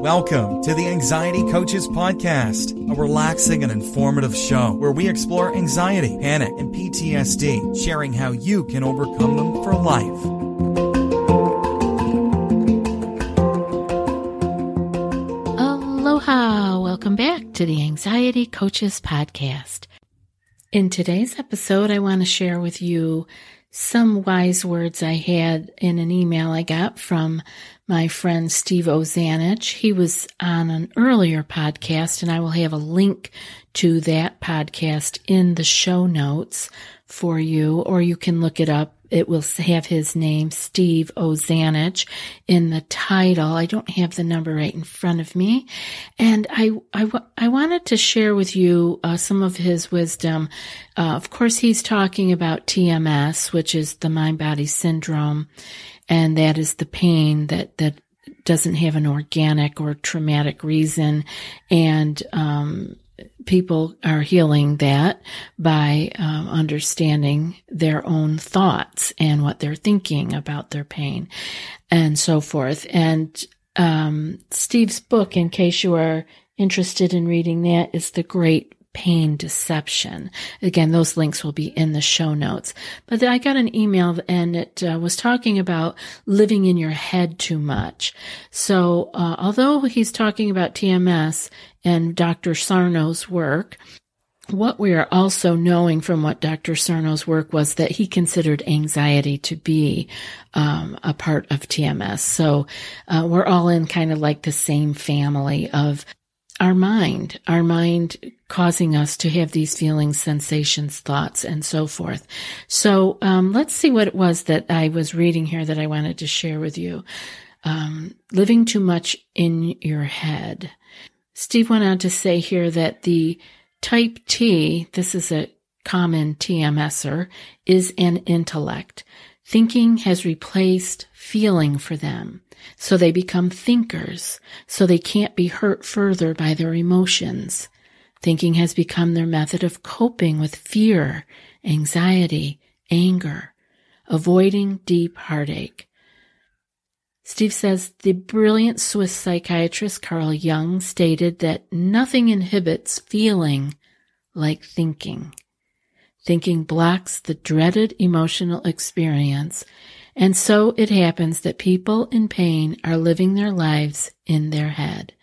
Welcome to the Anxiety Coaches Podcast, a relaxing and informative show where we explore anxiety, panic, and PTSD, sharing how you can overcome them for life. Aloha! Welcome back to the Anxiety Coaches Podcast. In today's episode, I want to share with you some wise words I had in an email I got from my friend Steve Ozanich. He was on an earlier podcast, and I will have a link to that podcast in the show notes for you, or you can look it up. It will have his name, Steve Ozanich, in the title. I don't have the number right in front of me. And I, I, I wanted to share with you uh, some of his wisdom. Uh, of course, he's talking about TMS, which is the mind body syndrome and that is the pain that that doesn't have an organic or traumatic reason, and um, people are healing that by um, understanding their own thoughts and what they're thinking about their pain, and so forth. And um, Steve's book, in case you are interested in reading that, is The Great pain deception. Again, those links will be in the show notes. But I got an email and it uh, was talking about living in your head too much. So, uh, although he's talking about TMS and Dr. Sarno's work, what we are also knowing from what Dr. Sarno's work was that he considered anxiety to be um, a part of TMS. So uh, we're all in kind of like the same family of our mind, our mind causing us to have these feelings, sensations, thoughts, and so forth. So um, let's see what it was that I was reading here that I wanted to share with you. Um, living too much in your head. Steve went on to say here that the type T, this is a common TMSer, is an intellect. Thinking has replaced feeling for them. So they become thinkers, so they can't be hurt further by their emotions. Thinking has become their method of coping with fear, anxiety, anger, avoiding deep heartache. Steve says the brilliant Swiss psychiatrist Carl Jung stated that nothing inhibits feeling like thinking. Thinking blocks the dreaded emotional experience and so it happens that people in pain are living their lives in their head.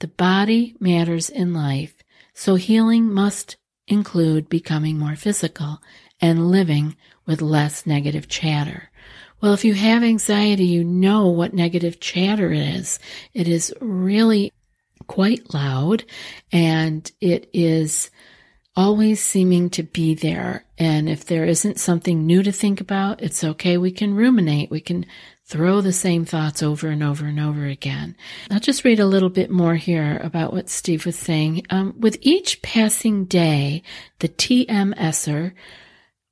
The body matters in life, so healing must include becoming more physical and living with less negative chatter. Well, if you have anxiety, you know what negative chatter is. It is really quite loud and it is always seeming to be there. And if there isn't something new to think about, it's okay. We can ruminate. We can throw the same thoughts over and over and over again. I'll just read a little bit more here about what Steve was saying. Um, with each passing day, the TMSer,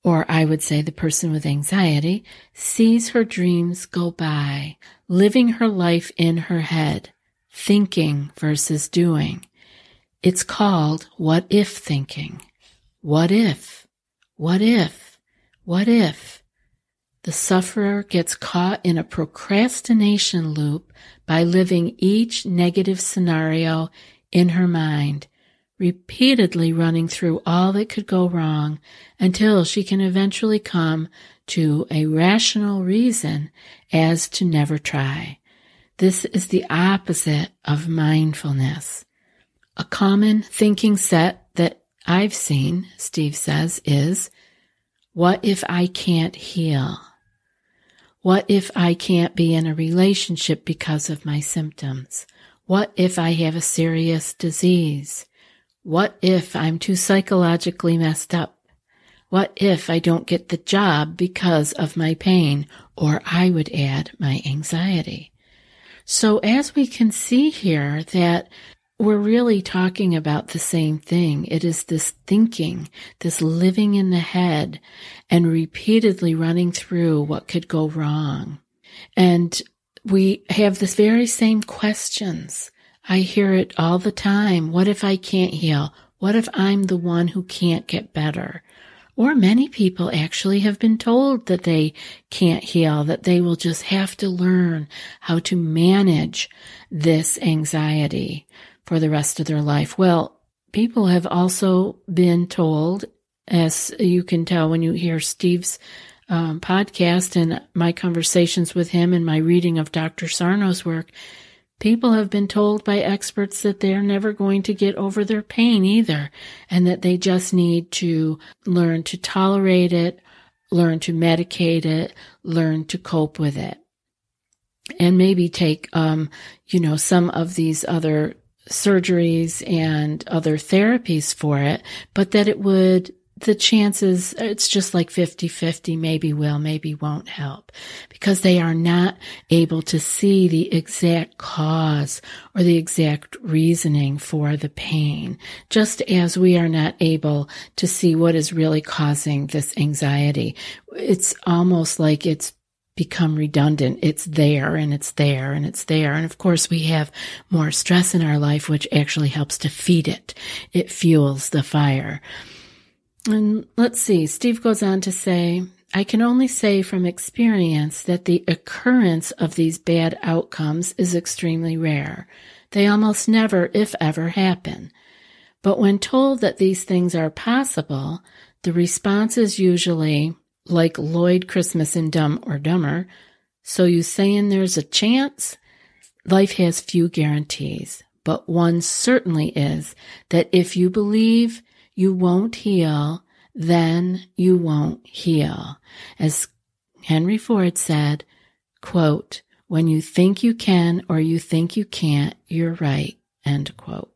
or I would say the person with anxiety, sees her dreams go by, living her life in her head, thinking versus doing. It's called what if thinking. What if? What if? What if? The sufferer gets caught in a procrastination loop by living each negative scenario in her mind, repeatedly running through all that could go wrong until she can eventually come to a rational reason as to never try. This is the opposite of mindfulness. A common thinking set that I've seen, Steve says, is what if I can't heal? What if I can't be in a relationship because of my symptoms? What if I have a serious disease? What if I'm too psychologically messed up? What if I don't get the job because of my pain, or I would add my anxiety? So as we can see here that we're really talking about the same thing. It is this thinking, this living in the head and repeatedly running through what could go wrong. And we have the very same questions. I hear it all the time. What if I can't heal? What if I'm the one who can't get better? Or many people actually have been told that they can't heal, that they will just have to learn how to manage this anxiety for the rest of their life. Well, people have also been told, as you can tell when you hear Steve's um, podcast and my conversations with him and my reading of Dr. Sarno's work, people have been told by experts that they're never going to get over their pain either, and that they just need to learn to tolerate it, learn to medicate it, learn to cope with it. And maybe take, um, you know, some of these other surgeries and other therapies for it, but that it would, the chances, it's just like 50 50, maybe will, maybe won't help because they are not able to see the exact cause or the exact reasoning for the pain, just as we are not able to see what is really causing this anxiety. It's almost like it's become redundant. It's there and it's there and it's there. And of course, we have more stress in our life, which actually helps to feed it. It fuels the fire. And let's see, Steve goes on to say, I can only say from experience that the occurrence of these bad outcomes is extremely rare. They almost never, if ever, happen. But when told that these things are possible, the response is usually, like Lloyd Christmas in Dumb or Dumber. So you saying there's a chance? Life has few guarantees, but one certainly is that if you believe you won't heal, then you won't heal. As Henry Ford said, quote, when you think you can or you think you can't, you're right, end quote.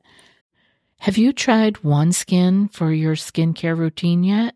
Have you tried OneSkin for your skincare routine yet?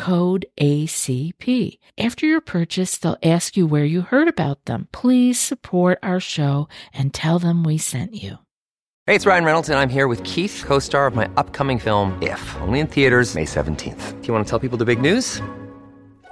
code ACP. After your purchase, they'll ask you where you heard about them. Please support our show and tell them we sent you. Hey, it's Ryan Reynolds, and I'm here with Keith, co star of my upcoming film, If, only in theaters, May 17th. Do you want to tell people the big news?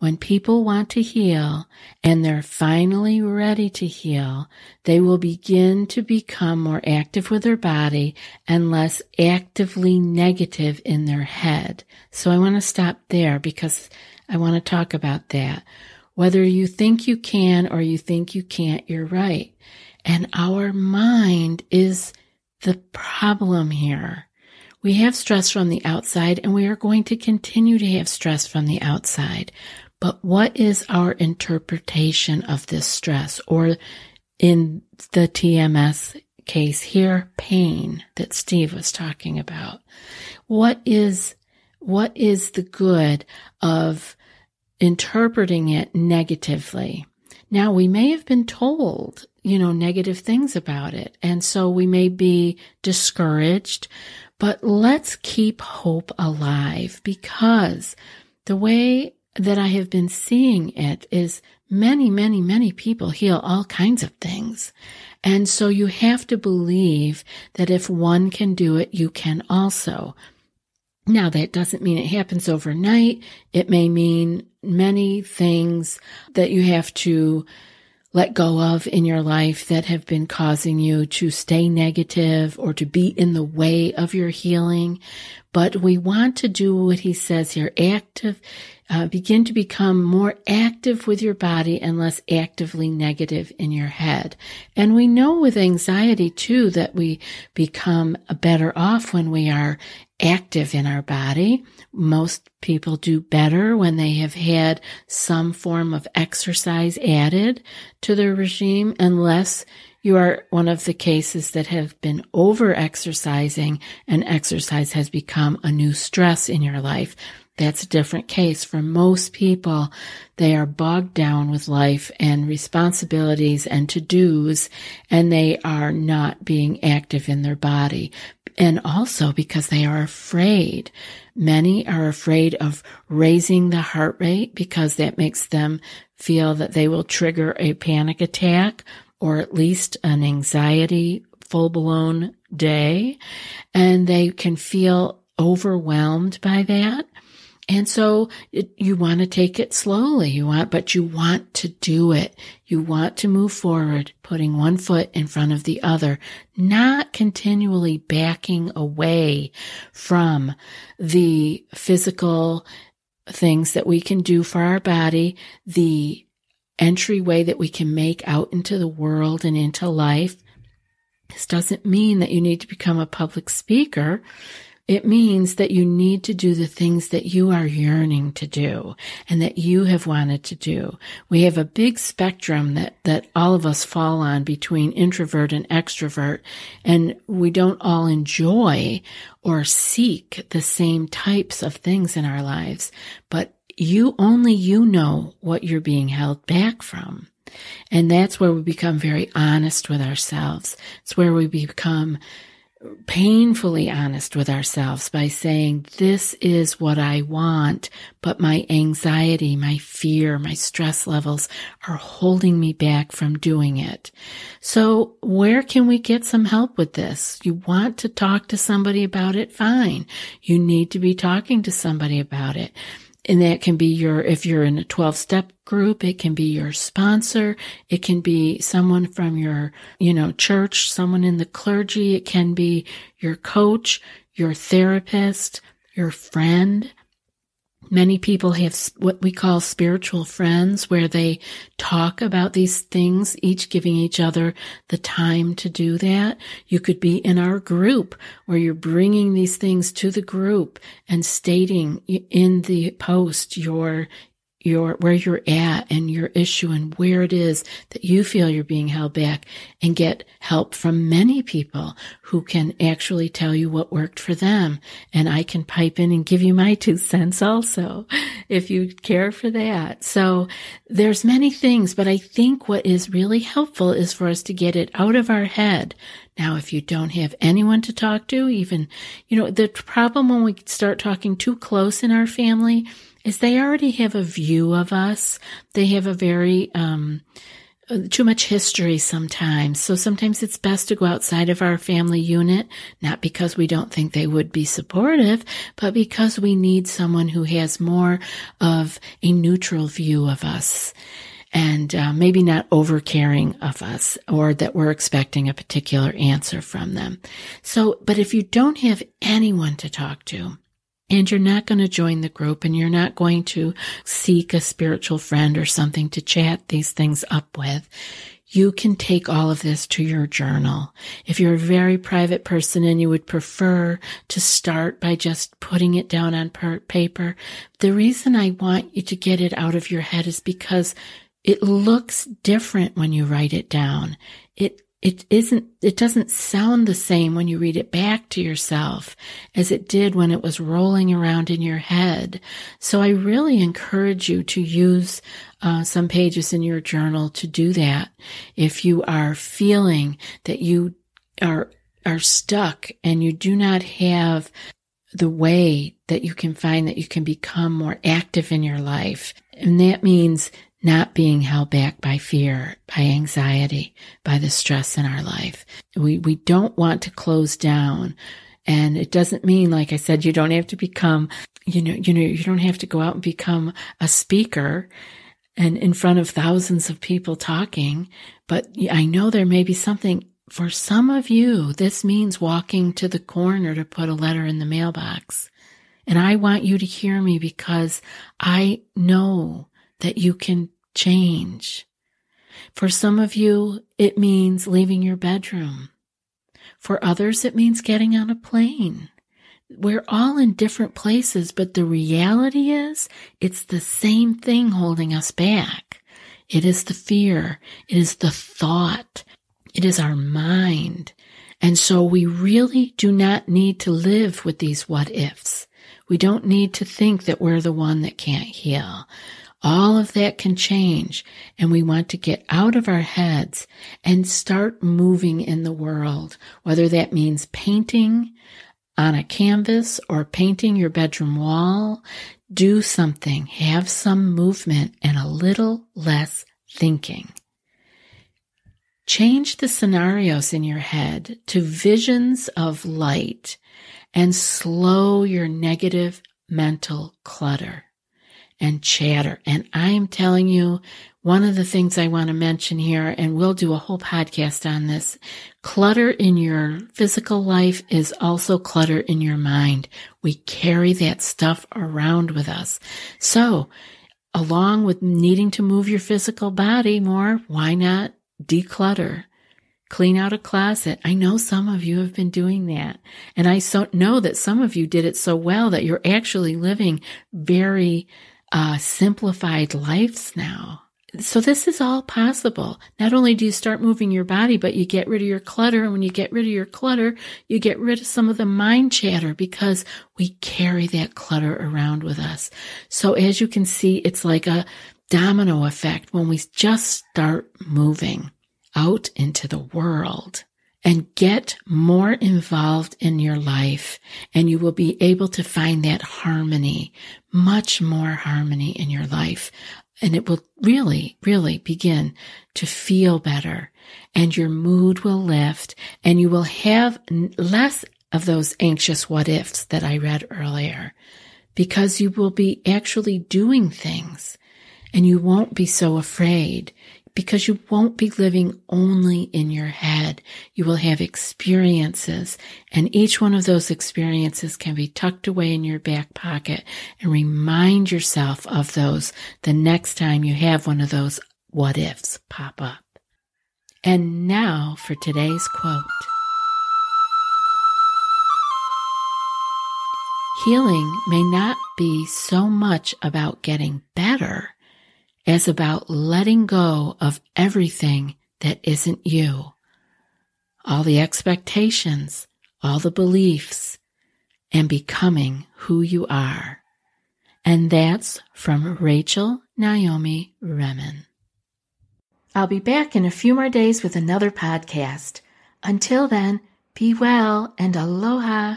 When people want to heal and they're finally ready to heal, they will begin to become more active with their body and less actively negative in their head. So I want to stop there because I want to talk about that. Whether you think you can or you think you can't, you're right. And our mind is the problem here. We have stress from the outside and we are going to continue to have stress from the outside. But what is our interpretation of this stress or in the TMS case here, pain that Steve was talking about? What is, what is the good of interpreting it negatively? Now we may have been told, you know, negative things about it. And so we may be discouraged, but let's keep hope alive because the way that I have been seeing it is many, many, many people heal all kinds of things. And so you have to believe that if one can do it, you can also. Now, that doesn't mean it happens overnight. It may mean many things that you have to let go of in your life that have been causing you to stay negative or to be in the way of your healing. But we want to do what he says here, active uh, begin to become more active with your body and less actively negative in your head. And we know with anxiety too that we become better off when we are active in our body. Most people do better when they have had some form of exercise added to their regime unless you are one of the cases that have been over exercising and exercise has become a new stress in your life. That's a different case. For most people, they are bogged down with life and responsibilities and to-dos, and they are not being active in their body. And also because they are afraid. Many are afraid of raising the heart rate because that makes them feel that they will trigger a panic attack or at least an anxiety full blown day. And they can feel overwhelmed by that. And so it, you want to take it slowly. You want, but you want to do it. You want to move forward, putting one foot in front of the other, not continually backing away from the physical things that we can do for our body, the entryway that we can make out into the world and into life. This doesn't mean that you need to become a public speaker. It means that you need to do the things that you are yearning to do and that you have wanted to do. We have a big spectrum that, that all of us fall on between introvert and extrovert, and we don't all enjoy or seek the same types of things in our lives, but you only you know what you're being held back from. And that's where we become very honest with ourselves. It's where we become painfully honest with ourselves by saying, this is what I want, but my anxiety, my fear, my stress levels are holding me back from doing it. So where can we get some help with this? You want to talk to somebody about it? Fine. You need to be talking to somebody about it. And that can be your, if you're in a 12 step group, it can be your sponsor. It can be someone from your, you know, church, someone in the clergy. It can be your coach, your therapist, your friend. Many people have what we call spiritual friends where they talk about these things, each giving each other the time to do that. You could be in our group where you're bringing these things to the group and stating in the post your your where you're at and your issue and where it is that you feel you're being held back and get help from many people who can actually tell you what worked for them and I can pipe in and give you my two cents also if you care for that. So there's many things, but I think what is really helpful is for us to get it out of our head. Now, if you don't have anyone to talk to, even, you know, the problem when we start talking too close in our family is they already have a view of us. They have a very, um, too much history sometimes. So sometimes it's best to go outside of our family unit, not because we don't think they would be supportive, but because we need someone who has more of a neutral view of us and uh, maybe not overcaring of us or that we're expecting a particular answer from them. So, but if you don't have anyone to talk to, and you're not going to join the group and you're not going to seek a spiritual friend or something to chat these things up with. You can take all of this to your journal. If you're a very private person and you would prefer to start by just putting it down on per- paper, the reason I want you to get it out of your head is because it looks different when you write it down. It it isn't, it doesn't sound the same when you read it back to yourself as it did when it was rolling around in your head. So I really encourage you to use uh, some pages in your journal to do that. If you are feeling that you are, are stuck and you do not have the way that you can find that you can become more active in your life. And that means not being held back by fear, by anxiety, by the stress in our life. We, we don't want to close down. And it doesn't mean, like I said, you don't have to become, you know, you know, you don't have to go out and become a speaker and in front of thousands of people talking. But I know there may be something for some of you. This means walking to the corner to put a letter in the mailbox. And I want you to hear me because I know that you can change. For some of you, it means leaving your bedroom. For others, it means getting on a plane. We're all in different places, but the reality is it's the same thing holding us back. It is the fear. It is the thought. It is our mind. And so we really do not need to live with these what ifs. We don't need to think that we're the one that can't heal. All of that can change. And we want to get out of our heads and start moving in the world, whether that means painting on a canvas or painting your bedroom wall. Do something, have some movement and a little less thinking. Change the scenarios in your head to visions of light and slow your negative mental clutter and chatter. And I am telling you, one of the things I want to mention here, and we'll do a whole podcast on this, clutter in your physical life is also clutter in your mind. We carry that stuff around with us. So, along with needing to move your physical body more, why not declutter? Clean out a closet. I know some of you have been doing that. And I so know that some of you did it so well that you're actually living very uh, simplified lives now. So this is all possible. Not only do you start moving your body, but you get rid of your clutter. And when you get rid of your clutter, you get rid of some of the mind chatter because we carry that clutter around with us. So as you can see, it's like a domino effect when we just start moving out into the world and get more involved in your life and you will be able to find that harmony, much more harmony in your life. And it will really, really begin to feel better and your mood will lift and you will have less of those anxious what ifs that I read earlier because you will be actually doing things and you won't be so afraid because you won't be living only in your head. You will have experiences and each one of those experiences can be tucked away in your back pocket and remind yourself of those the next time you have one of those what ifs pop up. And now for today's quote. Healing may not be so much about getting better as about letting go of everything that isn't you. All the expectations, all the beliefs, and becoming who you are. And that's from Rachel Naomi Remen. I'll be back in a few more days with another podcast. Until then, be well and aloha.